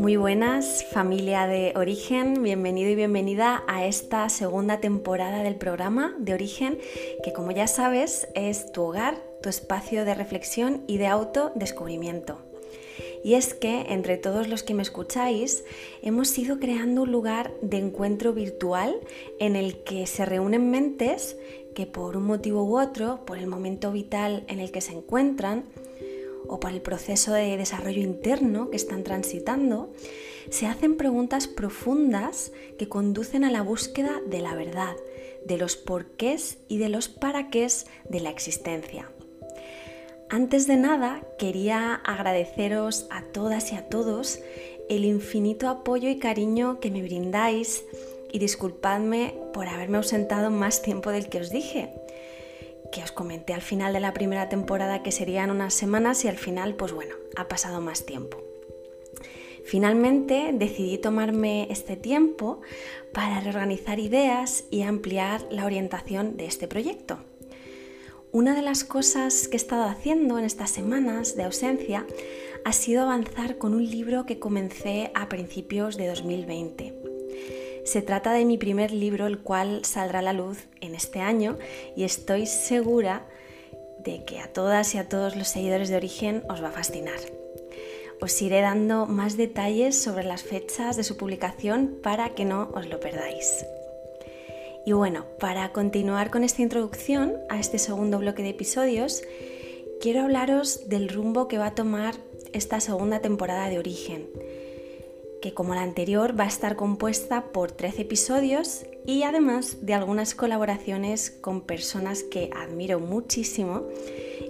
Muy buenas, familia de Origen, bienvenido y bienvenida a esta segunda temporada del programa de Origen, que como ya sabes es tu hogar, tu espacio de reflexión y de autodescubrimiento. Y es que entre todos los que me escucháis hemos ido creando un lugar de encuentro virtual en el que se reúnen mentes que por un motivo u otro, por el momento vital en el que se encuentran, o por el proceso de desarrollo interno que están transitando, se hacen preguntas profundas que conducen a la búsqueda de la verdad, de los porqués y de los paraqués de la existencia. Antes de nada, quería agradeceros a todas y a todos el infinito apoyo y cariño que me brindáis y disculpadme por haberme ausentado más tiempo del que os dije que os comenté al final de la primera temporada que serían unas semanas y al final, pues bueno, ha pasado más tiempo. Finalmente decidí tomarme este tiempo para reorganizar ideas y ampliar la orientación de este proyecto. Una de las cosas que he estado haciendo en estas semanas de ausencia ha sido avanzar con un libro que comencé a principios de 2020. Se trata de mi primer libro, el cual saldrá a la luz en este año y estoy segura de que a todas y a todos los seguidores de origen os va a fascinar. Os iré dando más detalles sobre las fechas de su publicación para que no os lo perdáis. Y bueno, para continuar con esta introducción a este segundo bloque de episodios, quiero hablaros del rumbo que va a tomar esta segunda temporada de Origen que como la anterior va a estar compuesta por 13 episodios y además de algunas colaboraciones con personas que admiro muchísimo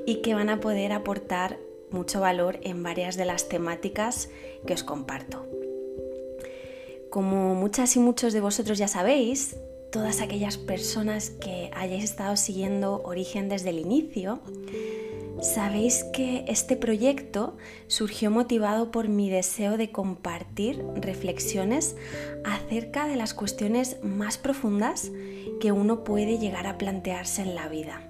y que van a poder aportar mucho valor en varias de las temáticas que os comparto. Como muchas y muchos de vosotros ya sabéis, todas aquellas personas que hayáis estado siguiendo Origen desde el inicio, Sabéis que este proyecto surgió motivado por mi deseo de compartir reflexiones acerca de las cuestiones más profundas que uno puede llegar a plantearse en la vida.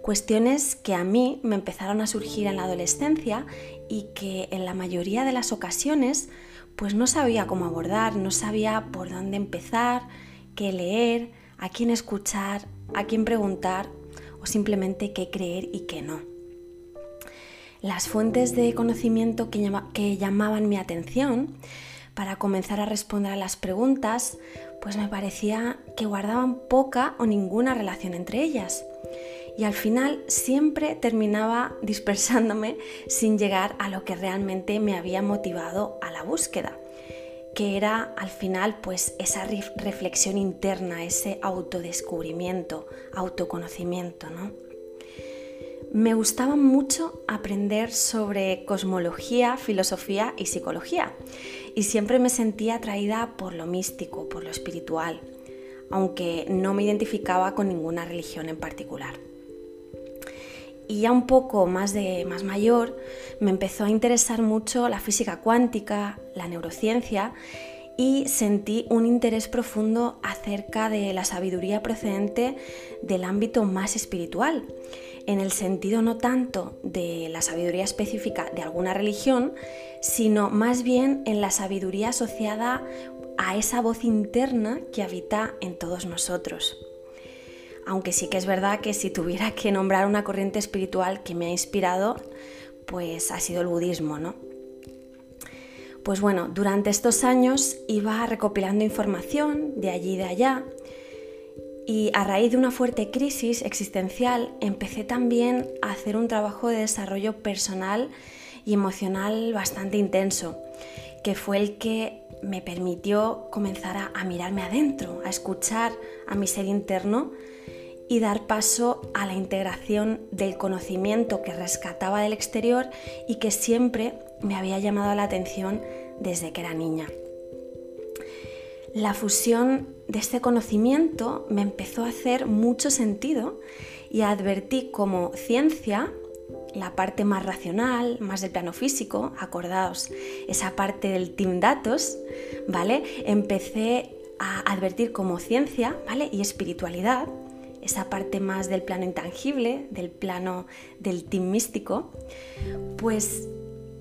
Cuestiones que a mí me empezaron a surgir en la adolescencia y que en la mayoría de las ocasiones pues no sabía cómo abordar, no sabía por dónde empezar, qué leer, a quién escuchar, a quién preguntar simplemente qué creer y qué no. Las fuentes de conocimiento que, llamaban mi atención para comenzar a responder a las preguntas, pues me parecía que guardaban poca o ninguna relación entre ellas. Y al final siempre terminaba dispersándome sin llegar a lo que realmente me había motivado a la búsqueda que era al final pues esa reflexión interna, ese autodescubrimiento, autoconocimiento, ¿no? Me gustaba mucho aprender sobre cosmología, filosofía y psicología y siempre me sentía atraída por lo místico, por lo espiritual, aunque no me identificaba con ninguna religión en particular. Y ya un poco más de más mayor me empezó a interesar mucho la física cuántica, la neurociencia y sentí un interés profundo acerca de la sabiduría procedente del ámbito más espiritual, en el sentido no tanto de la sabiduría específica de alguna religión, sino más bien en la sabiduría asociada a esa voz interna que habita en todos nosotros aunque sí que es verdad que si tuviera que nombrar una corriente espiritual que me ha inspirado, pues ha sido el budismo, ¿no? Pues bueno, durante estos años iba recopilando información de allí y de allá y a raíz de una fuerte crisis existencial empecé también a hacer un trabajo de desarrollo personal y emocional bastante intenso, que fue el que me permitió comenzar a, a mirarme adentro, a escuchar a mi ser interno y dar paso a la integración del conocimiento que rescataba del exterior y que siempre me había llamado la atención desde que era niña. La fusión de este conocimiento me empezó a hacer mucho sentido y advertí como ciencia la parte más racional, más del plano físico, acordaos, esa parte del team datos, ¿vale? Empecé a advertir como ciencia, ¿vale? Y espiritualidad, esa parte más del plano intangible, del plano del team místico, pues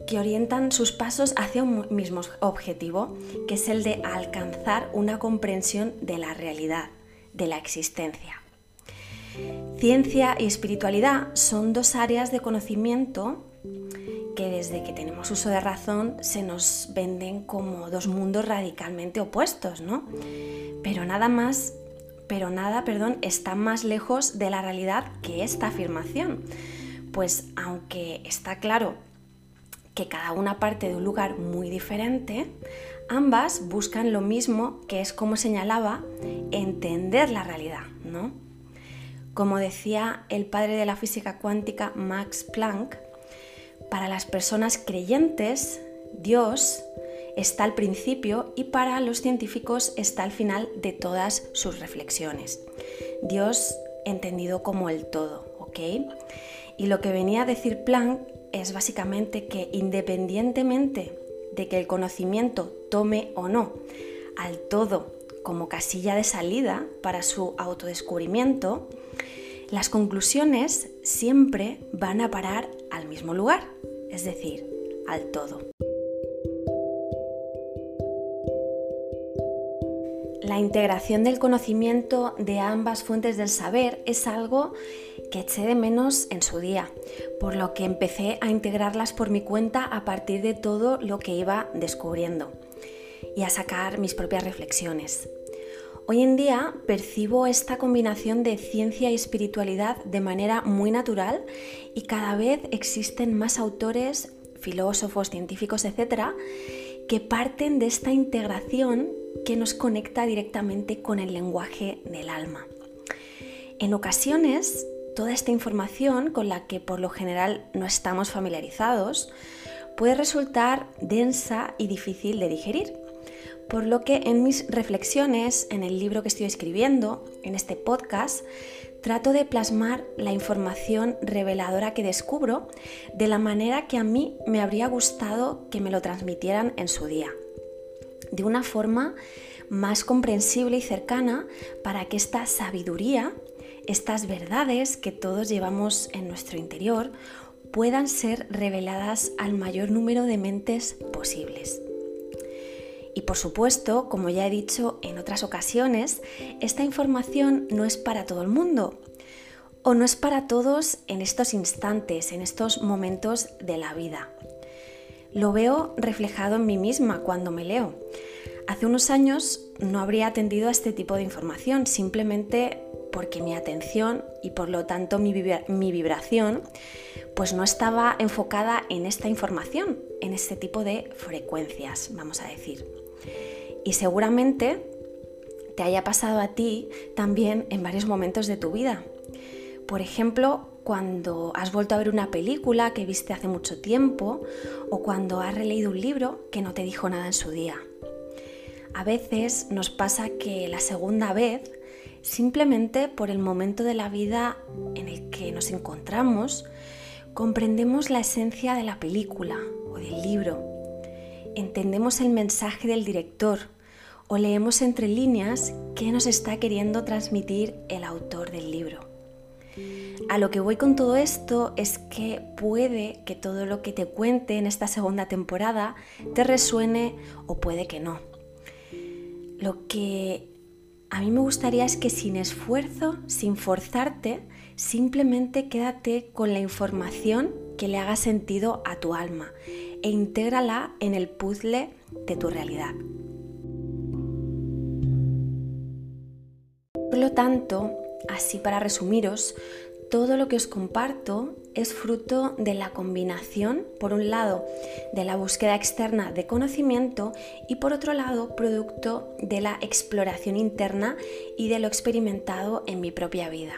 que orientan sus pasos hacia un mismo objetivo, que es el de alcanzar una comprensión de la realidad, de la existencia. Ciencia y espiritualidad son dos áreas de conocimiento que desde que tenemos uso de razón se nos venden como dos mundos radicalmente opuestos, ¿no? Pero nada más, pero nada, perdón, está más lejos de la realidad que esta afirmación. Pues aunque está claro que cada una parte de un lugar muy diferente, ambas buscan lo mismo que es como señalaba, entender la realidad, ¿no? Como decía el padre de la física cuántica Max Planck, para las personas creyentes, Dios está al principio y para los científicos está al final de todas sus reflexiones. Dios entendido como el todo, ¿ok? Y lo que venía a decir Planck es básicamente que independientemente de que el conocimiento tome o no al todo como casilla de salida para su autodescubrimiento, las conclusiones siempre van a parar al mismo lugar, es decir, al todo. La integración del conocimiento de ambas fuentes del saber es algo que eché de menos en su día, por lo que empecé a integrarlas por mi cuenta a partir de todo lo que iba descubriendo y a sacar mis propias reflexiones. Hoy en día percibo esta combinación de ciencia y espiritualidad de manera muy natural y cada vez existen más autores, filósofos, científicos, etcétera, que parten de esta integración que nos conecta directamente con el lenguaje del alma. En ocasiones, toda esta información con la que por lo general no estamos familiarizados puede resultar densa y difícil de digerir por lo que en mis reflexiones, en el libro que estoy escribiendo, en este podcast, trato de plasmar la información reveladora que descubro de la manera que a mí me habría gustado que me lo transmitieran en su día. De una forma más comprensible y cercana para que esta sabiduría, estas verdades que todos llevamos en nuestro interior, puedan ser reveladas al mayor número de mentes posibles. Y por supuesto, como ya he dicho en otras ocasiones, esta información no es para todo el mundo o no es para todos en estos instantes, en estos momentos de la vida. Lo veo reflejado en mí misma cuando me leo. Hace unos años no habría atendido a este tipo de información simplemente porque mi atención y por lo tanto mi, vibración pues no estaba enfocada en esta información, en este tipo de frecuencias, vamos a decir. Y seguramente te haya pasado a ti también en varios momentos de tu vida. Por ejemplo, cuando has vuelto a ver una película que viste hace mucho tiempo o cuando has releído un libro que no te dijo nada en su día. A veces nos pasa que la segunda vez, simplemente por el momento de la vida en el que nos encontramos, comprendemos la esencia de la película o del libro entendemos el mensaje del director o leemos entre líneas qué nos está queriendo transmitir el autor del libro. A lo que voy con todo esto es que puede que todo lo que te cuente en esta segunda temporada te resuene o puede que no. Lo que a mí me gustaría es que sin esfuerzo, sin forzarte, simplemente quédate con la información que le haga sentido a tu alma e intégrala en el puzzle de tu realidad. Por lo tanto, así para resumiros, todo lo que os comparto es fruto de la combinación, por un lado, de la búsqueda externa de conocimiento y por otro lado, producto de la exploración interna y de lo experimentado en mi propia vida.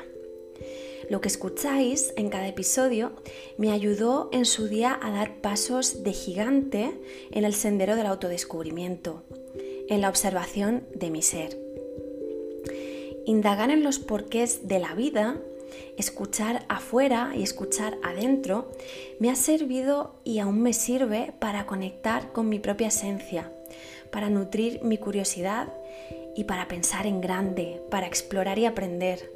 Lo que escucháis en cada episodio me ayudó en su día a dar pasos de gigante en el sendero del autodescubrimiento, en la observación de mi ser. Indagar en los porqués de la vida, escuchar afuera y escuchar adentro, me ha servido y aún me sirve para conectar con mi propia esencia, para nutrir mi curiosidad y para pensar en grande, para explorar y aprender,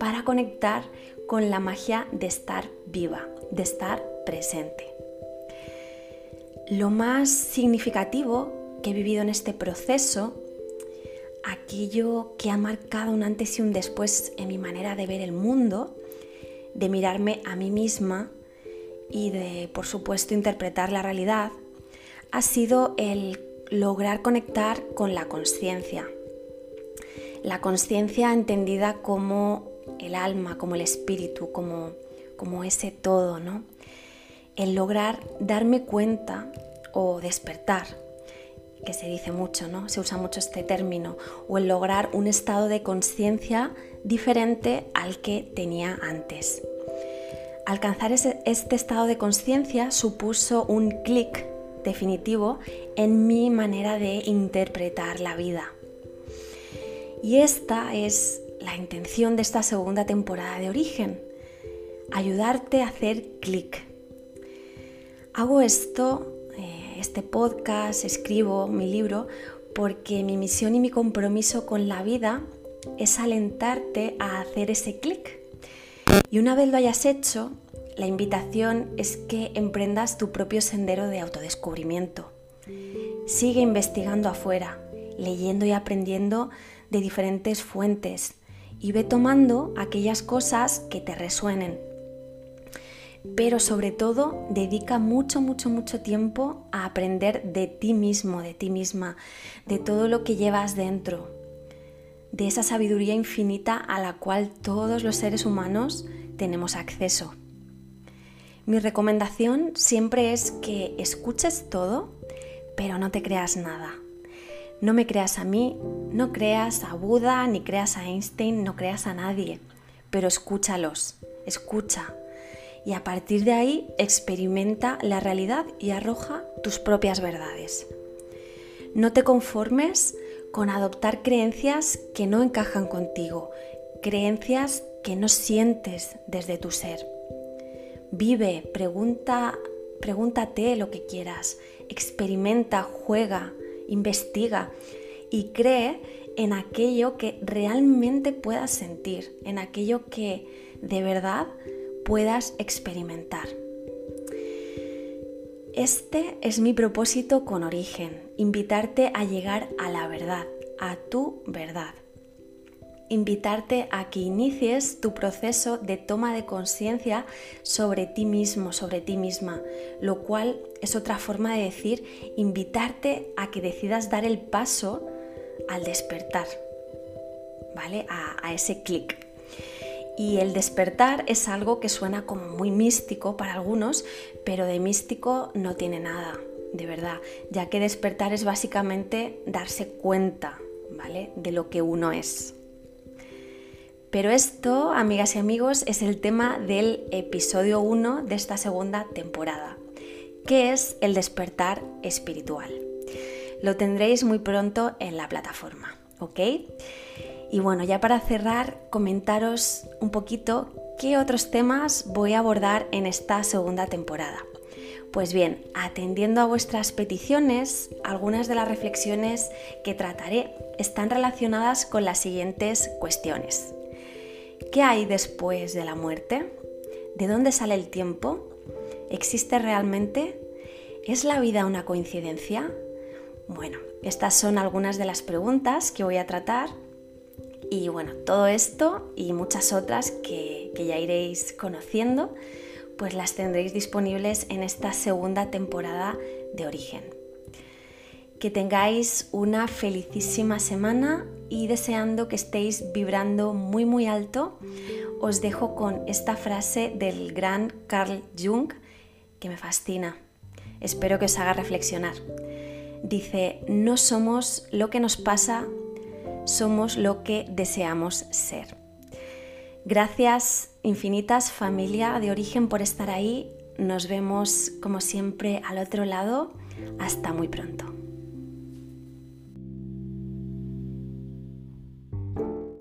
para conectar con la magia de estar viva, de estar presente. Lo más significativo que he vivido en este proceso, aquello que ha marcado un antes y un después en mi manera de ver el mundo, de mirarme a mí misma y de, por supuesto, interpretar la realidad, ha sido el lograr conectar con la conciencia. La conciencia entendida como el alma, como el espíritu, como, como ese todo, ¿no? el lograr darme cuenta o despertar, que se dice mucho, ¿no? Se usa mucho este término, o el lograr un estado de conciencia diferente al que tenía antes. Alcanzar este estado de conciencia supuso un clic definitivo en mi manera de interpretar la vida. Y esta es la intención de esta segunda temporada de Origen, ayudarte a hacer clic Hago esto, este podcast, escribo mi libro, porque mi misión y mi compromiso con la vida es alentarte a hacer ese clic. Y una vez lo hayas hecho, la invitación es que emprendas tu propio sendero de autodescubrimiento. Sigue investigando afuera, leyendo y aprendiendo de diferentes fuentes y ve tomando aquellas cosas que te resuenen pero sobre todo dedica mucho, mucho, mucho tiempo a aprender de ti mismo, de ti misma, de todo lo que llevas dentro, de esa sabiduría infinita a la cual todos los seres humanos tenemos acceso. Mi recomendación siempre es que escuches todo, pero no te creas nada. No me creas a mí, no creas a Buda, ni creas a Einstein, no creas a nadie, pero escúchalos, escucha, y a partir de ahí experimenta la realidad y arroja tus propias verdades. No te conformes con adoptar creencias que no encajan contigo, creencias que no sientes desde tu ser. Vive, pregunta, pregúntate lo que quieras, experimenta, juega, investiga y cree en aquello que realmente puedas sentir, en aquello que de verdad puedas experimentar. Este es mi propósito con origen, invitarte a llegar a la verdad, a tu verdad. Invitarte a que inicies tu proceso de toma de conciencia sobre ti mismo, sobre ti misma, lo cual es otra forma de decir invitarte a que decidas dar el paso al despertar, ¿vale? A, a ese clic. Y el despertar es algo que suena como muy místico para algunos, pero de místico no tiene nada, de verdad, ya que despertar es básicamente darse cuenta, ¿vale? De lo que uno es. Pero esto, amigas y amigos, es el tema del episodio 1 de esta segunda temporada, que es el despertar espiritual. Lo tendréis muy pronto en la plataforma, ¿ok? Y bueno, ya para cerrar, comentaros un poquito qué otros temas voy a abordar en esta segunda temporada. Pues bien, atendiendo a vuestras peticiones, algunas de las reflexiones que trataré están relacionadas con las siguientes cuestiones. ¿Qué hay después de la muerte? ¿De dónde sale el tiempo? ¿Existe realmente? ¿Es la vida una coincidencia? Bueno, estas son algunas de las preguntas que voy a tratar y bueno, todo esto y muchas otras que, ya iréis conociendo, pues las tendréis disponibles en esta segunda temporada de Origen. Que tengáis una felicísima semana y deseando que estéis vibrando muy muy alto, os dejo con esta frase del gran Carl Jung que me fascina. Espero que os haga reflexionar. Dice, no somos lo que nos pasa somos lo que deseamos ser. Gracias infinitas familia de origen por estar ahí. Nos vemos como siempre al otro lado. Hasta muy pronto.